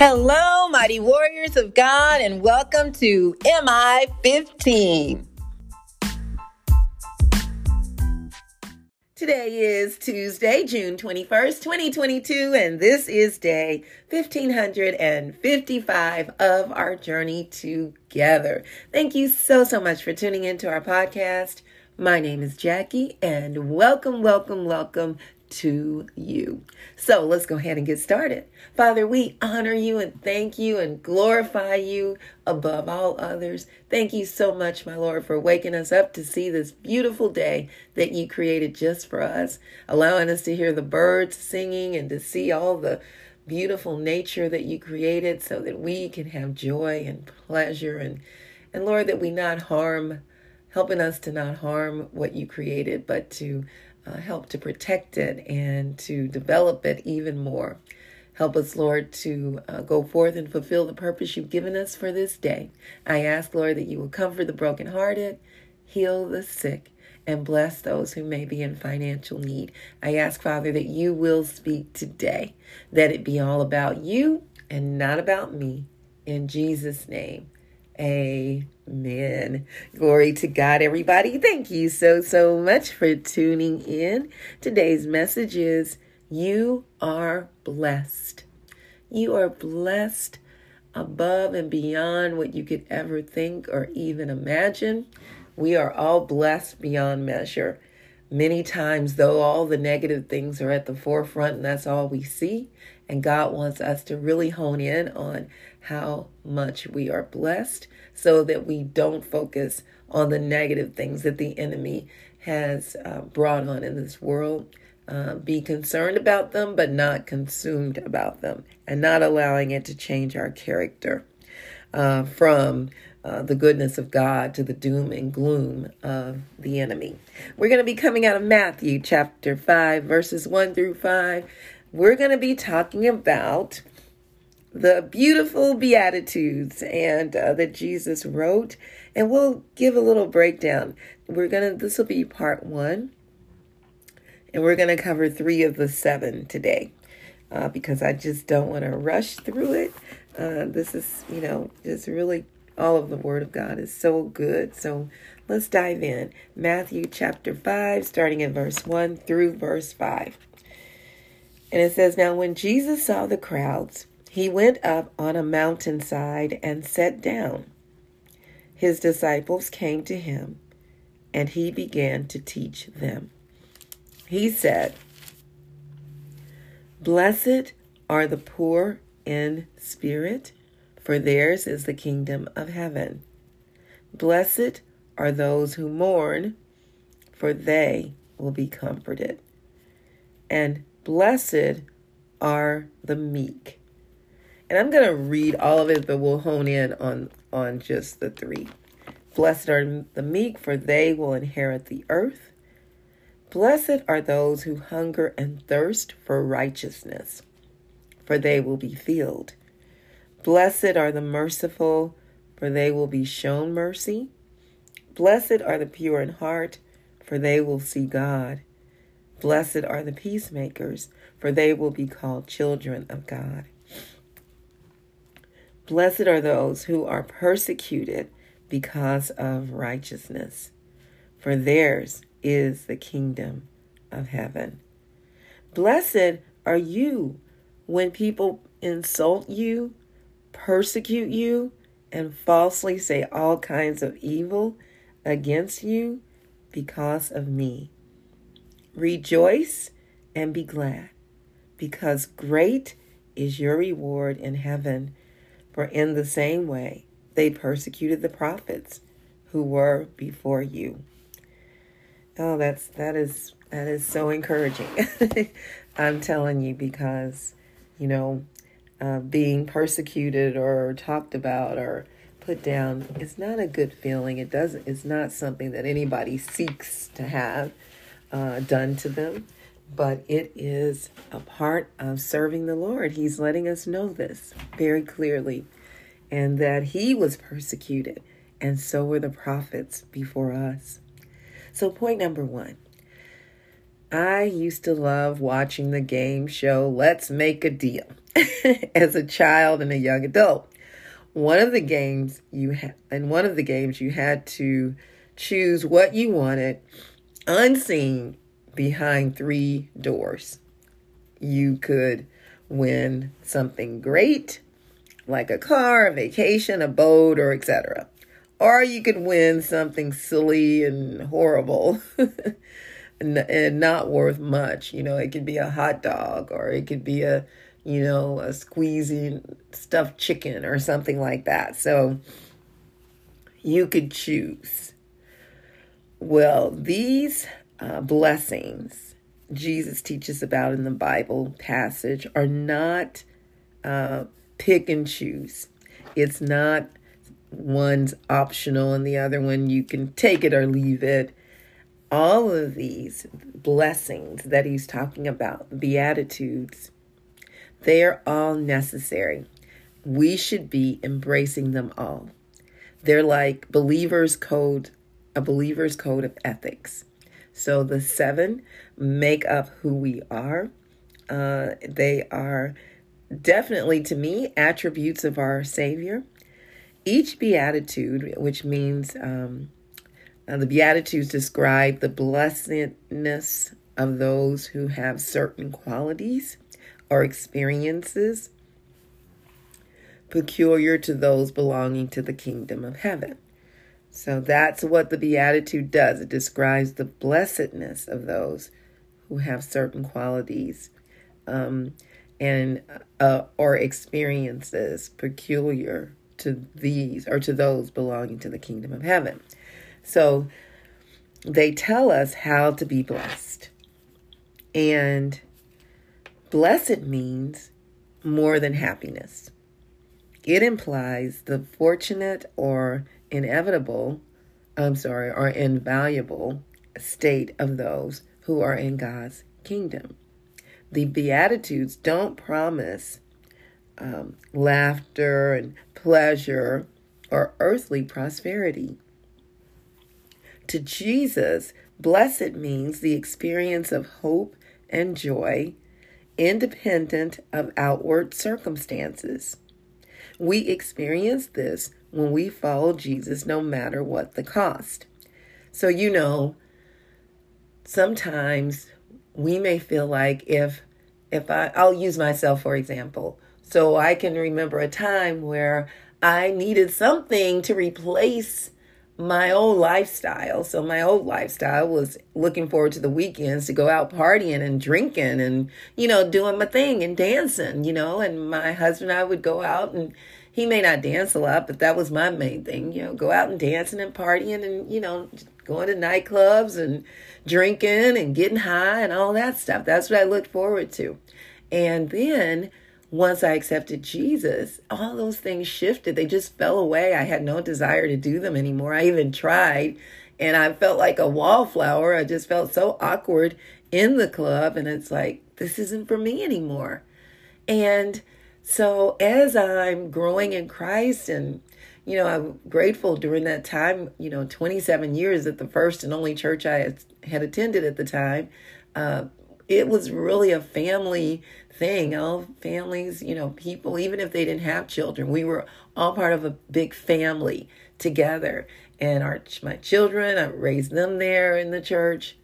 Hello, mighty warriors of God, and welcome to MI 15. Today is Tuesday, June 21st, 2022, and this is day 1555 of our journey together. Thank you so, so much for tuning into our podcast. My name is Jackie, and welcome, welcome, welcome to you. So let's go ahead and get started. Father, we honor you and thank you and glorify you above all others. Thank you so much, my Lord, for waking us up to see this beautiful day that you created just for us, allowing us to hear the birds singing and to see all the beautiful nature that you created so that we can have joy and pleasure and and Lord that we not harm helping us to not harm what you created but to uh, help to protect it and to develop it even more. Help us, Lord, to uh, go forth and fulfill the purpose you've given us for this day. I ask, Lord, that you will comfort the brokenhearted, heal the sick, and bless those who may be in financial need. I ask, Father, that you will speak today, that it be all about you and not about me. In Jesus' name, Amen. Glory to God, everybody. Thank you so, so much for tuning in. Today's message is You are blessed. You are blessed above and beyond what you could ever think or even imagine. We are all blessed beyond measure. Many times, though, all the negative things are at the forefront and that's all we see. And God wants us to really hone in on how much we are blessed so that we don't focus on the negative things that the enemy has uh, brought on in this world. Uh, be concerned about them, but not consumed about them, and not allowing it to change our character uh, from uh, the goodness of God to the doom and gloom of the enemy. We're going to be coming out of Matthew chapter 5, verses 1 through 5. We're going to be talking about the beautiful Beatitudes and uh, that Jesus wrote, and we'll give a little breakdown. We're gonna this will be part one, and we're gonna cover three of the seven today, uh, because I just don't want to rush through it. Uh, this is you know just really all of the Word of God is so good. So let's dive in. Matthew chapter five, starting at verse one through verse five. And it says, Now when Jesus saw the crowds, he went up on a mountainside and sat down. His disciples came to him, and he began to teach them. He said, Blessed are the poor in spirit, for theirs is the kingdom of heaven. Blessed are those who mourn, for they will be comforted. And blessed are the meek and I'm going to read all of it, but we'll hone in on, on just the three. Blessed are the meek, for they will inherit the earth. Blessed are those who hunger and thirst for righteousness, for they will be filled. Blessed are the merciful, for they will be shown mercy. Blessed are the pure in heart, for they will see God. Blessed are the peacemakers, for they will be called children of God. Blessed are those who are persecuted because of righteousness, for theirs is the kingdom of heaven. Blessed are you when people insult you, persecute you, and falsely say all kinds of evil against you because of me. Rejoice and be glad, because great is your reward in heaven for in the same way they persecuted the prophets who were before you. Oh, that's that is that is so encouraging. I'm telling you because you know uh, being persecuted or talked about or put down is not a good feeling. It doesn't. It's not something that anybody seeks to have uh, done to them but it is a part of serving the Lord. He's letting us know this very clearly, and that He was persecuted, and so were the prophets before us. So, point number one I used to love watching the game show Let's Make a Deal. as a child and a young adult. One of the games you had, in one of the games you had to choose what you wanted unseen behind three doors. You could win something great like a car, a vacation, a boat, or etc. Or you could win something silly and horrible and, not worth much. You know, it could be a hot dog or it could be a, you know, a squeezing stuffed chicken or something like that. So you could choose. Well, these uh, blessings Jesus teaches about in the Bible passage are not uh, pick and choose. It's not one's optional and the other one you can take it or leave it. All of these blessings that he's talking about, Beatitudes, they are all necessary. We should be embracing them all. They're like believers' code, a believer's code of ethics. So the seven make up who we are. Uh, they are definitely, to me, attributes of our Savior. Each beatitude, which means um, uh, the beatitudes describe the blessedness of those who have certain qualities or experiences peculiar to those belonging to the kingdom of heaven. So that's what the Beatitude does. It describes the blessedness of those who have certain qualities um, and uh, or experiences peculiar to these or to those belonging to the kingdom of heaven. So they tell us how to be blessed. And blessed means more than happiness. It implies the fortunate or inevitable, I'm sorry, or invaluable state of those who are in God's kingdom. The Beatitudes don't promise um, laughter and pleasure or earthly prosperity. To Jesus, blessed means the experience of hope and joy, independent of outward circumstances. We experience this when we follow Jesus, no matter what the cost. So, you know, sometimes we may feel like if if I I'll use myself for example. So I can remember a time where I needed something to replace my old lifestyle. So my old lifestyle was looking forward to the weekends to go out partying and drinking and, you know, doing my thing and dancing, you know, and my husband and I would go out and he may not dance a lot, but that was my main thing, you know, go out and dancing and partying and, you know, going to nightclubs and drinking and getting high and all that stuff. That's what I looked forward to. And then once I accepted Jesus, all those things shifted. They just fell away. I had no desire to do them anymore. I even tried and I felt like a wallflower. I just felt so awkward in the club. And it's like, this isn't for me anymore. And so as I'm growing in Christ and you know, I'm grateful during that time, you know, 27 years at the first and only church I had attended at the time. Uh, it was really a family thing. All families, you know, people, even if they didn't have children, we were all part of a big family together. And our my children, I raised them there in the church.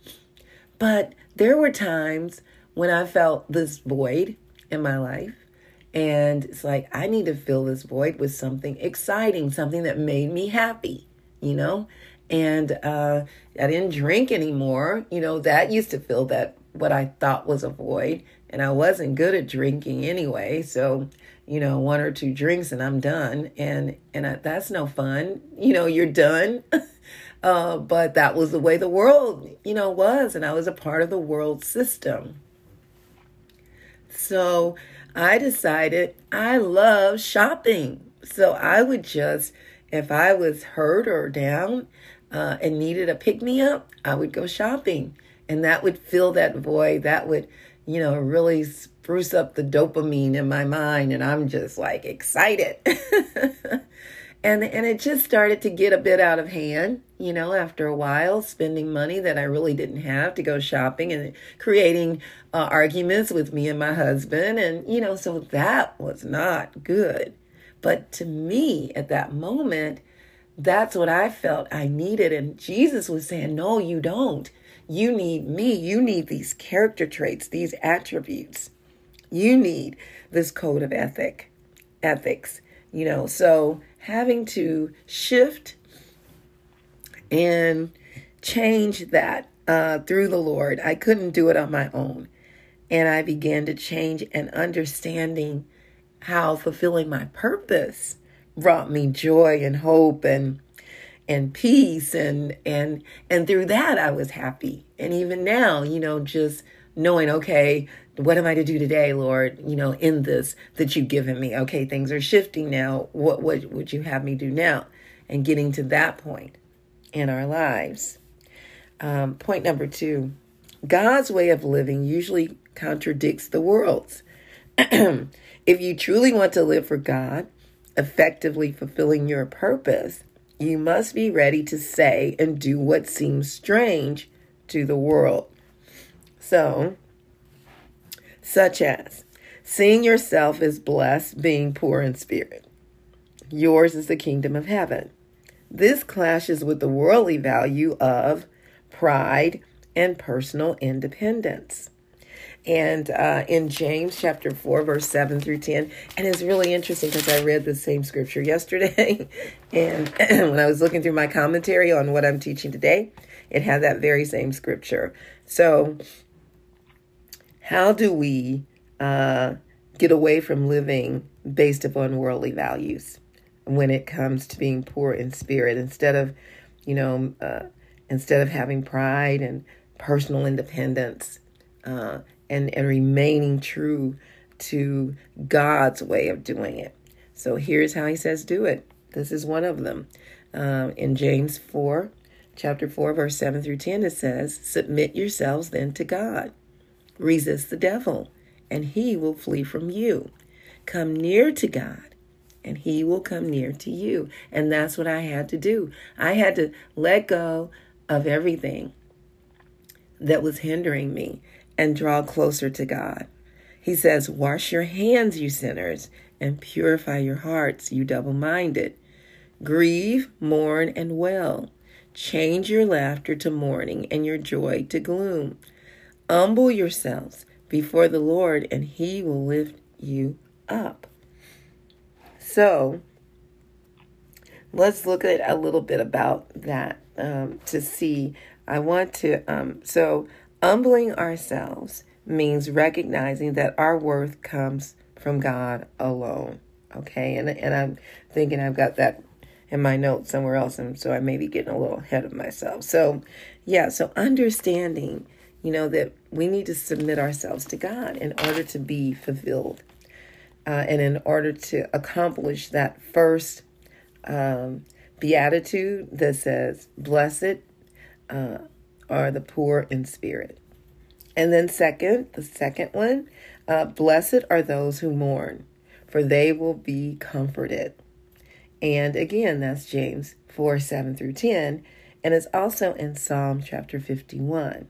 But there were times when I felt this void in my life and it's like, I need to fill this void with something exciting, something that made me happy, you know? And uh, I didn't drink anymore. You know, that used to fill that, what I thought was a void. And I wasn't good at drinking anyway. So, you know, one or two drinks and I'm done. And, and I, that's no fun. You know, you're done. uh, but that was the way the world, you know, was. And I was a part of the world system. So, I decided I love shopping. So I would just, if I was hurt or down uh, and needed a pick me up, I would go shopping. And that would fill that void. That would, you know, really spruce up the dopamine in my mind. And I'm just like excited. and and it just started to get a bit out of hand you know after a while spending money that i really didn't have to go shopping and creating uh, arguments with me and my husband and you know so that was not good but to me at that moment that's what i felt i needed and jesus was saying no you don't you need me you need these character traits these attributes you need this code of ethic ethics you know so having to shift and change that uh, through the Lord. I couldn't do it on my own. And I began to change and understanding how fulfilling my purpose brought me joy and hope and and peace and and and through that I was happy. And even now, you know, just knowing, okay, what am I to do today, Lord? You know, in this that you've given me. Okay, things are shifting now. What what would you have me do now? And getting to that point in our lives. Um, point number two God's way of living usually contradicts the world's. if you truly want to live for God, effectively fulfilling your purpose, you must be ready to say and do what seems strange to the world. So, such as seeing yourself as blessed, being poor in spirit. Yours is the kingdom of heaven. This clashes with the worldly value of pride and personal independence. And uh, in James chapter 4, verse 7 through 10, and it's really interesting because I read the same scripture yesterday. and when I was looking through my commentary on what I'm teaching today, it had that very same scripture. So how do we uh, get away from living based upon worldly values when it comes to being poor in spirit instead of, you know, uh, instead of having pride and personal independence uh, and, and remaining true to God's way of doing it? So here's how he says do it. This is one of them. Um, in James 4, chapter 4, verse 7 through 10, it says, Submit yourselves then to God. Resist the devil, and he will flee from you. Come near to God, and he will come near to you. And that's what I had to do. I had to let go of everything that was hindering me and draw closer to God. He says, Wash your hands, you sinners, and purify your hearts, you double minded. Grieve, mourn, and wail. Change your laughter to mourning and your joy to gloom. Humble yourselves before the Lord, and He will lift you up. So, let's look at a little bit about that um, to see. I want to, um, so humbling ourselves means recognizing that our worth comes from God alone. Okay, and and I'm thinking I've got that in my notes somewhere else, and so I may be getting a little ahead of myself. So, yeah, so understanding you know, that we need to submit ourselves to God in order to be fulfilled uh, and in order to accomplish that first um, beatitude that says, Blessed uh, are the poor in spirit. And then, second, the second one, uh, Blessed are those who mourn, for they will be comforted. And again, that's James 4 7 through 10. And it's also in Psalm chapter 51.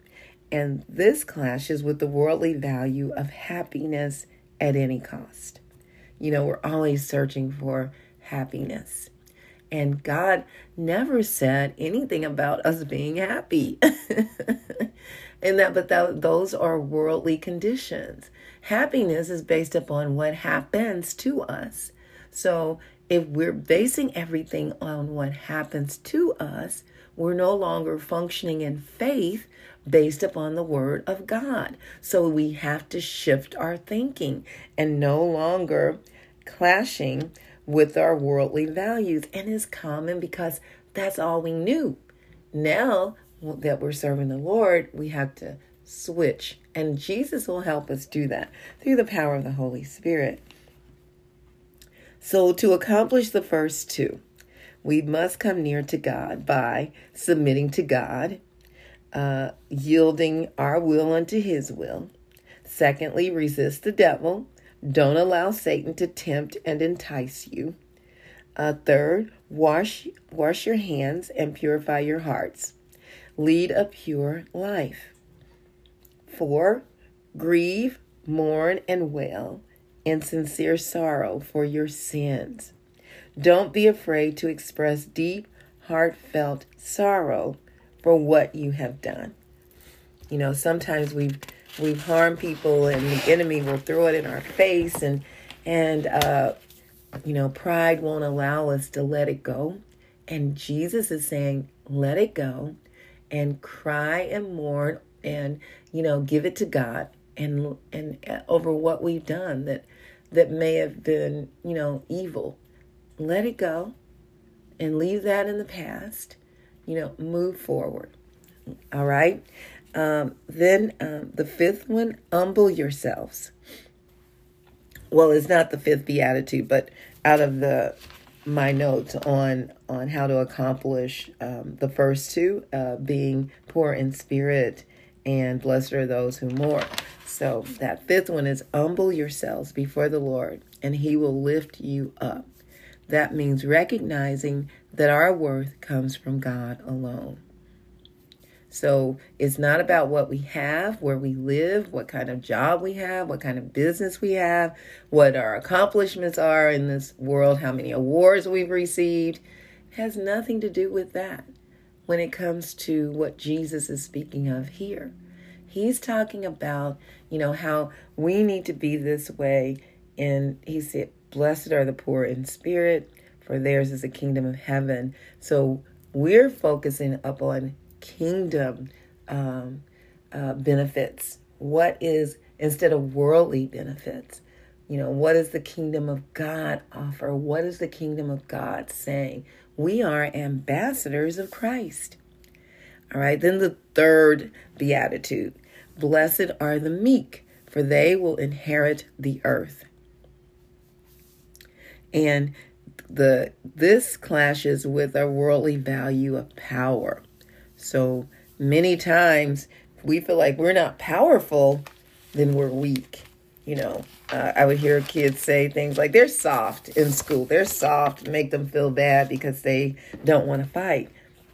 And this clashes with the worldly value of happiness at any cost. You know, we're always searching for happiness. And God never said anything about us being happy. and that but that, those are worldly conditions. Happiness is based upon what happens to us. So if we're basing everything on what happens to us, we're no longer functioning in faith, based upon the Word of God. So we have to shift our thinking and no longer clashing with our worldly values. And it's common because that's all we knew. Now that we're serving the Lord, we have to switch. And Jesus will help us do that through the power of the Holy Spirit. So, to accomplish the first two, we must come near to God by submitting to God uh, yielding our will unto his will. Secondly, resist the devil. Don't allow Satan to tempt and entice you. Uh, third, wash wash your hands and purify your hearts. Lead a pure life. Four, grieve, mourn, and wail in sincere sorrow for your sins. Don't be afraid to express deep, heartfelt sorrow for what you have done. You know, sometimes we've we've harmed people and the enemy will throw it in our face and and uh you know, pride won't allow us to let it go. And Jesus is saying, let it go and cry and mourn and, you know, give it to God and and uh, over what we've done that that may have been, you know, evil. Let it go and leave that in the past. You know, move forward. All right. Um, then um, the fifth one, humble yourselves. Well, it's not the fifth beatitude, but out of the my notes on on how to accomplish um, the first two, uh, being poor in spirit and blessed are those who mourn. So that fifth one is humble yourselves before the Lord, and He will lift you up. That means recognizing that our worth comes from God alone. So it's not about what we have, where we live, what kind of job we have, what kind of business we have, what our accomplishments are in this world, how many awards we've received. It has nothing to do with that when it comes to what Jesus is speaking of here. He's talking about, you know, how we need to be this way. And he said, Blessed are the poor in spirit, for theirs is the kingdom of heaven. So we're focusing upon kingdom um, uh, benefits? What is, instead of worldly benefits, you know, what does the kingdom of God offer? What is the kingdom of God saying? We are ambassadors of Christ. All right, then the third beatitude Blessed are the meek, for they will inherit the earth. And the this clashes with our worldly value of power. So many times we feel like we're not powerful, then we're weak. You know, uh, I would hear kids say things like they're soft in school. They're soft, make them feel bad because they don't want to fight.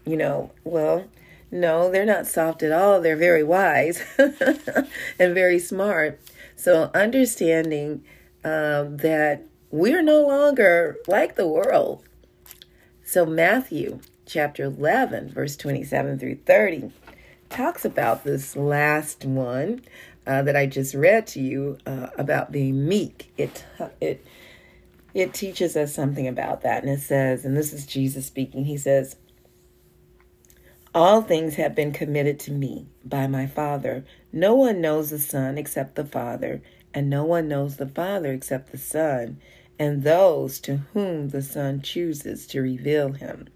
You know, well, no, they're not soft at all. They're very wise and very smart. So understanding um, that we're no longer like the world. So Matthew chapter 11, verse 27 through 30, talks about this last one uh, that I just read to you uh, about being meek. It, it, it teaches us something about that. And it says, and this is Jesus speaking, he says, All things have been committed to me by my Father. No one knows the Son except the Father, and no one knows the Father except the Son, and those to whom the Son chooses to reveal him.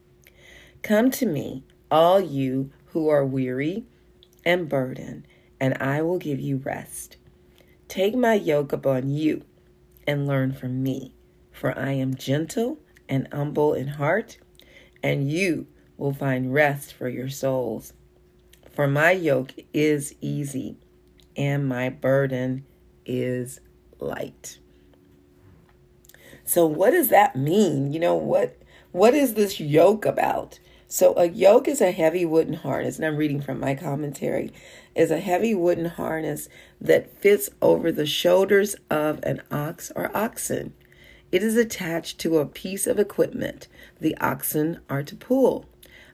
Come to me, all you who are weary and burdened, and I will give you rest. Take my yoke upon you and learn from me, for I am gentle and humble in heart, and you will find rest for your souls. For my yoke is easy and my burden is light. So what does that mean? You know what what is this yoke about? So a yoke is a heavy wooden harness, and I'm reading from my commentary, is a heavy wooden harness that fits over the shoulders of an ox or oxen. It is attached to a piece of equipment the oxen are to pull.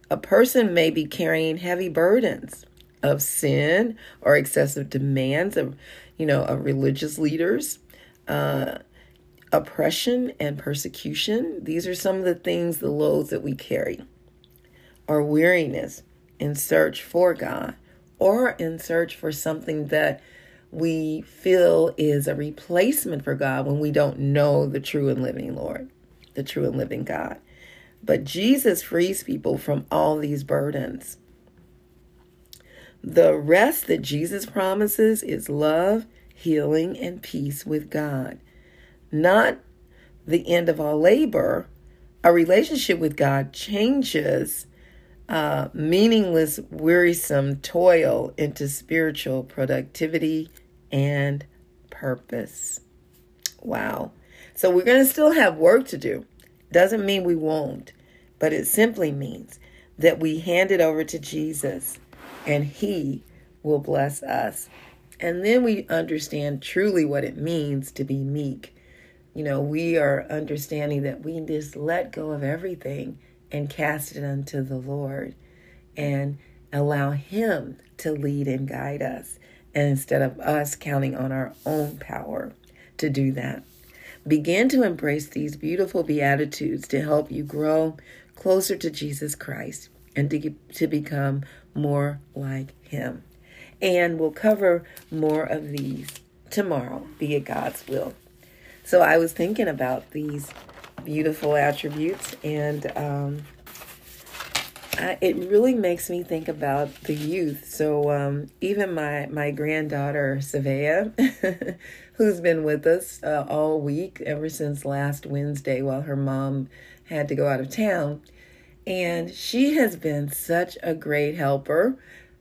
A person may be carrying heavy burdens of sin or excessive demands of, you know, of religious leaders. Uh, oppression and persecution. These are some of the things, the loads that we carry or weariness in search for God or in search for something that we feel is a replacement for God when we don't know the true and living Lord, the true and living God. But Jesus frees people from all these burdens. The rest that Jesus promises is love, healing, and peace with God. Not the end of all labor. A relationship with God changes uh, meaningless, wearisome toil into spiritual productivity and purpose. Wow. So we're going to still have work to do. Doesn't mean we won't, but it simply means that we hand it over to Jesus and He will bless us. And then we understand truly what it means to be meek. You know, we are understanding that we just let go of everything and cast it unto the Lord and allow Him to lead and guide us instead of us counting on our own power to do that. Begin to embrace these beautiful Beatitudes to help you grow closer to Jesus Christ and to, to become more like Him. And we'll cover more of these tomorrow, be it God's will. So I was thinking about these beautiful attributes and um, I, it really makes me think about the youth. So um, even my my granddaughter Savea, who's been with us uh, all week ever since last Wednesday, while her mom had to go out of town, and she has been such a great helper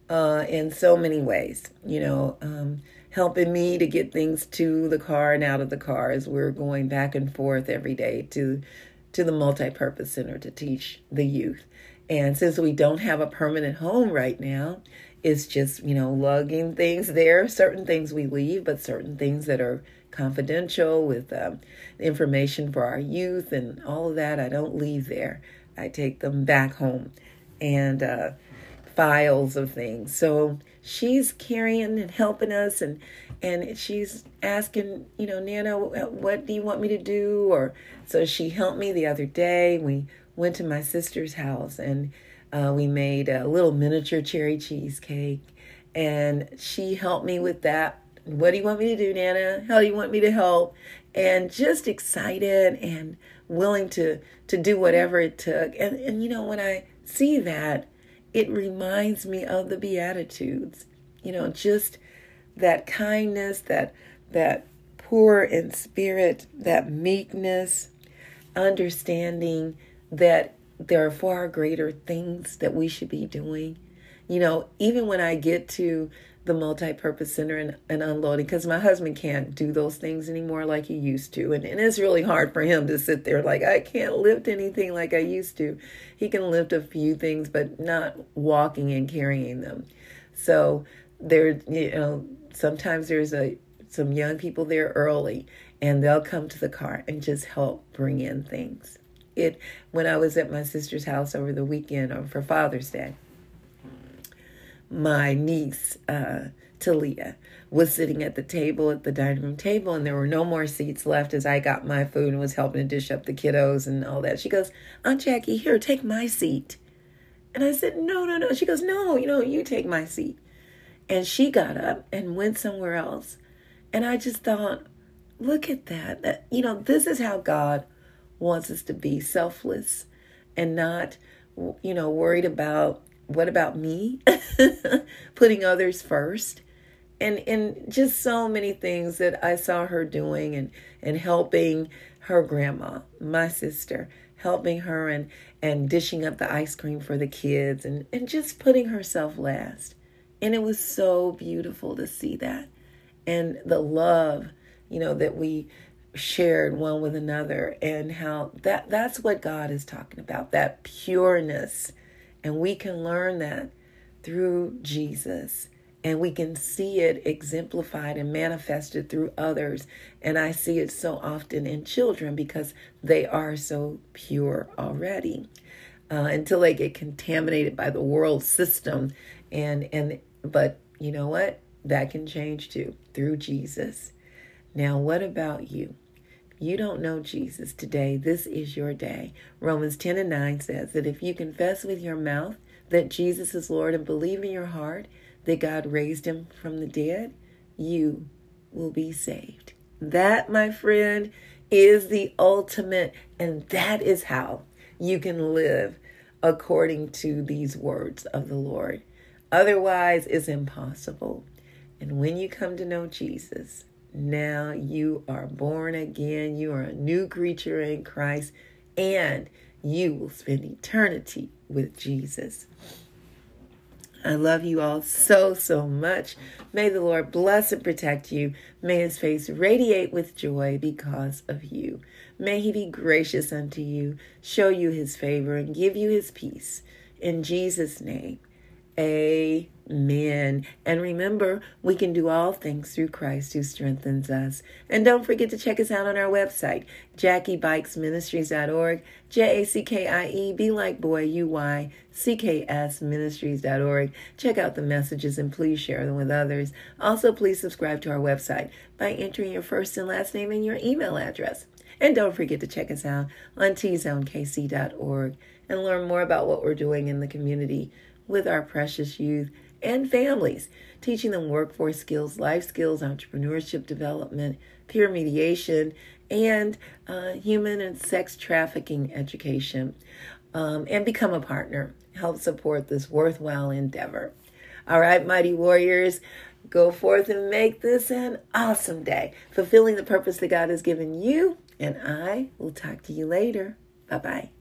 uh, in so many ways. You know. Um, helping me to get things to the car and out of the car as we're going back and forth every day to to the multi-purpose center to teach the youth and since we don't have a permanent home right now, it's just, you know, lugging things there. Certain things we leave, but certain things that are confidential with um, information for our youth and all of that, I don't leave there. I take them back home and uh, files of things. So she's carrying and helping us and and she's asking, you know, Nana, what do you want me to do? Or so she helped me the other day. We went to my sister's house and uh, we made a little miniature cherry cheesecake. And she helped me with that. What do you want me to do, Nana? How do you want me to help? And just excited and willing to to do whatever it took. And and you know when I see that, it reminds me of the beatitudes. You know, just that kindness, that that poor in spirit, that meekness, understanding that there are far greater things that we should be doing. You know, even when I get to the multi-purpose center and, and unloading, because my husband can't do those things anymore like he used to. And, and it's really hard for him to sit there like, I can't lift anything like I used to. He can lift a few things, but not walking and carrying them. So there, you know, sometimes there's a some young people there early and they'll come to the car and just help bring in things it when I was at my sister's house over the weekend or for Father's Day. My niece, uh, Talia, was sitting at the table at the dining room table, and there were no more seats left as I got my food and was helping to dish up the kiddos and all that. She goes, Aunt Jackie, here, take my seat. And I said, No, no, no. She goes, No, you know, you take my seat. And she got up and went somewhere else. And I just thought, look at that. that you know, this is how God wants us to be selfless and not, you know, worried about what about me, putting others first. And, and just so many things that I saw her doing and, and helping her grandma, my sister, helping her and, and dishing up the ice cream for the kids and, and just putting herself last. And it was so beautiful to see that. And the love, you know, that we shared one with another and how that that's what God is talking about that pureness and we can learn that through Jesus. And we can see it exemplified and manifested through others. And I see it so often in children because they are so pure already uh, until they get contaminated by the world system. And and but you know what? That can change too through Jesus. Now, what about you? You don't know Jesus today. This is your day. Romans 10 and 9 says that if you confess with your mouth that Jesus is Lord and believe in your heart that God raised him from the dead, you will be saved. That, my friend, is the ultimate, and that is how you can live according to these words of the Lord. Otherwise, it's impossible. And when you come to know Jesus, now you are born again. You are a new creature in Christ, and you will spend eternity with Jesus. I love you all so, so much. May the Lord bless and protect you. May his face radiate with joy because of you. May he be gracious unto you, show you his favor, and give you his peace. In Jesus' name, amen. And remember, we can do all things through Christ who strengthens us. And don't forget to check us out on our website, JackieBuycksMinistries.org, J A C K I E, be like boy, U Y, C K S Ministries.org. Check out the messages and please share them with others. Also, please subscribe to our website by entering your first and last name and your email address. And don't forget to check us out on tzonekc.org and learn more about what we're doing in the community with our precious youth and families, teaching them workforce skills, life skills, entrepreneurship development, peer mediation, and uh, human and sex trafficking education. Um, and become a partner. Help support this worthwhile endeavor. All right, mighty warriors, go forth and make this an awesome day, fulfilling the purpose that God has given you. And I will talk to you later. Bye bye.